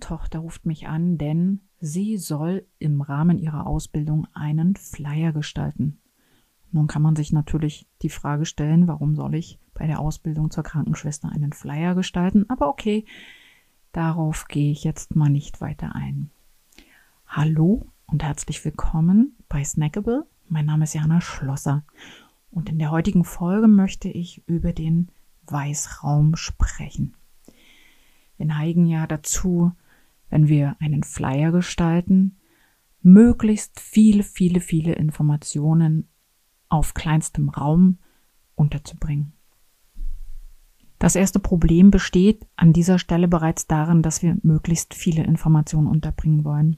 Tochter ruft mich an, denn sie soll im Rahmen ihrer Ausbildung einen Flyer gestalten. Nun kann man sich natürlich die Frage stellen, warum soll ich bei der Ausbildung zur Krankenschwester einen Flyer gestalten? Aber okay, darauf gehe ich jetzt mal nicht weiter ein. Hallo und herzlich willkommen bei Snackable. Mein Name ist Jana Schlosser und in der heutigen Folge möchte ich über den Weißraum sprechen. Wir neigen ja dazu, wenn wir einen Flyer gestalten, möglichst viele, viele, viele Informationen auf kleinstem Raum unterzubringen. Das erste Problem besteht an dieser Stelle bereits darin, dass wir möglichst viele Informationen unterbringen wollen.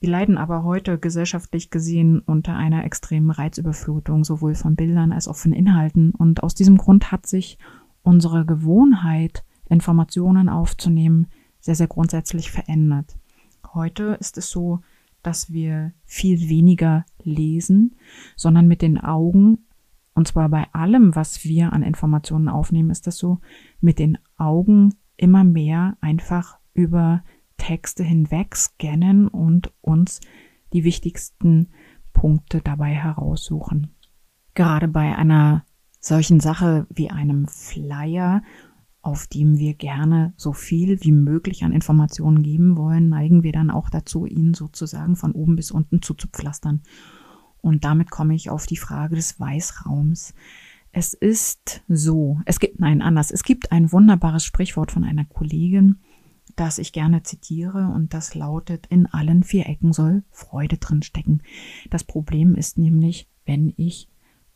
Wir leiden aber heute gesellschaftlich gesehen unter einer extremen Reizüberflutung, sowohl von Bildern als auch von Inhalten. Und aus diesem Grund hat sich unsere Gewohnheit, Informationen aufzunehmen, sehr, sehr grundsätzlich verändert. Heute ist es so, dass wir viel weniger lesen, sondern mit den Augen, und zwar bei allem, was wir an Informationen aufnehmen, ist das so, mit den Augen immer mehr einfach über Texte hinweg scannen und uns die wichtigsten Punkte dabei heraussuchen. Gerade bei einer solchen Sache wie einem Flyer auf dem wir gerne so viel wie möglich an Informationen geben wollen, neigen wir dann auch dazu, ihn sozusagen von oben bis unten zuzupflastern. Und damit komme ich auf die Frage des Weißraums. Es ist so, es gibt, nein, anders, es gibt ein wunderbares Sprichwort von einer Kollegin, das ich gerne zitiere und das lautet, in allen vier Ecken soll Freude drin stecken. Das Problem ist nämlich, wenn ich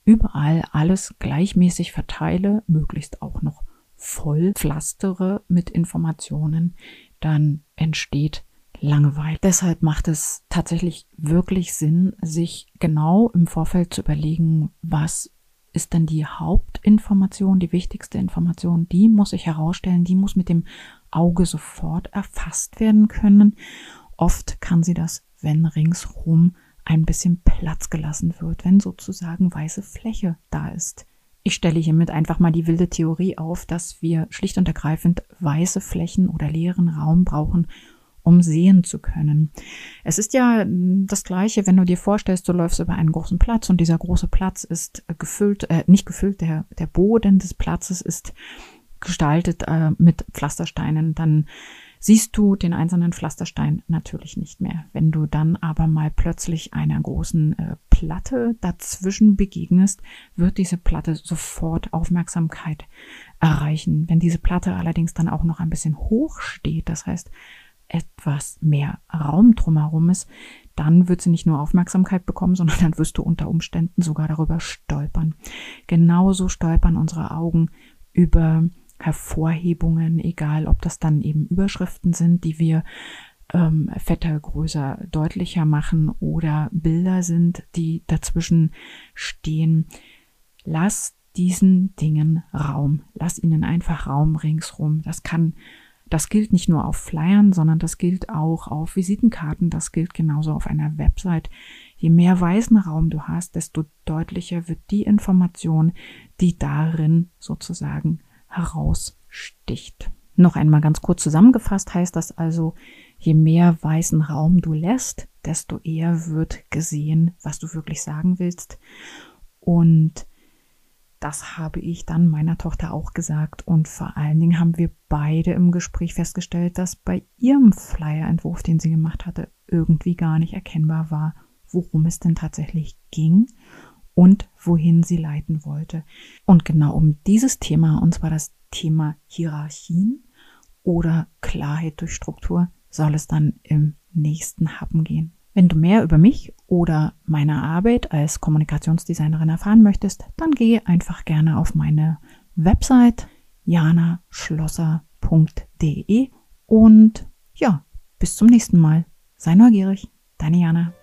überall alles gleichmäßig verteile, möglichst auch noch voll pflastere mit Informationen, dann entsteht Langeweile. Deshalb macht es tatsächlich wirklich Sinn, sich genau im Vorfeld zu überlegen, was ist denn die Hauptinformation, die wichtigste Information, die muss ich herausstellen, die muss mit dem Auge sofort erfasst werden können. Oft kann sie das, wenn ringsrum ein bisschen Platz gelassen wird, wenn sozusagen weiße Fläche da ist. Ich stelle hiermit einfach mal die wilde Theorie auf, dass wir schlicht und ergreifend weiße Flächen oder leeren Raum brauchen, um sehen zu können. Es ist ja hm, das Gleiche, wenn du dir vorstellst, du läufst über einen großen Platz und dieser große Platz ist gefüllt, äh, nicht gefüllt, der, der Boden des Platzes ist gestaltet äh, mit Pflastersteinen, dann siehst du den einzelnen Pflasterstein natürlich nicht mehr. Wenn du dann aber mal plötzlich einer großen äh, Platte dazwischen begegnest, wird diese Platte sofort Aufmerksamkeit erreichen. Wenn diese Platte allerdings dann auch noch ein bisschen hoch steht, das heißt etwas mehr Raum drumherum ist, dann wird sie nicht nur Aufmerksamkeit bekommen, sondern dann wirst du unter Umständen sogar darüber stolpern. Genauso stolpern unsere Augen über Hervorhebungen, egal ob das dann eben Überschriften sind, die wir ähm, fetter, größer, deutlicher machen oder Bilder sind, die dazwischen stehen. Lass diesen Dingen Raum. Lass ihnen einfach Raum ringsrum. Das kann, das gilt nicht nur auf Flyern, sondern das gilt auch auf Visitenkarten. Das gilt genauso auf einer Website. Je mehr weißen Raum du hast, desto deutlicher wird die Information, die darin sozusagen heraussticht. Noch einmal ganz kurz zusammengefasst heißt das also, je mehr weißen Raum du lässt, desto eher wird gesehen, was du wirklich sagen willst. Und das habe ich dann meiner Tochter auch gesagt. Und vor allen Dingen haben wir beide im Gespräch festgestellt, dass bei ihrem Flyer-Entwurf, den sie gemacht hatte, irgendwie gar nicht erkennbar war, worum es denn tatsächlich ging und wohin sie leiten wollte. Und genau um dieses Thema, und zwar das Thema Hierarchien oder Klarheit durch Struktur, soll es dann im nächsten Happen gehen. Wenn du mehr über mich oder meine Arbeit als Kommunikationsdesignerin erfahren möchtest, dann gehe einfach gerne auf meine Website janaschlosser.de und ja, bis zum nächsten Mal. Sei neugierig, deine Jana.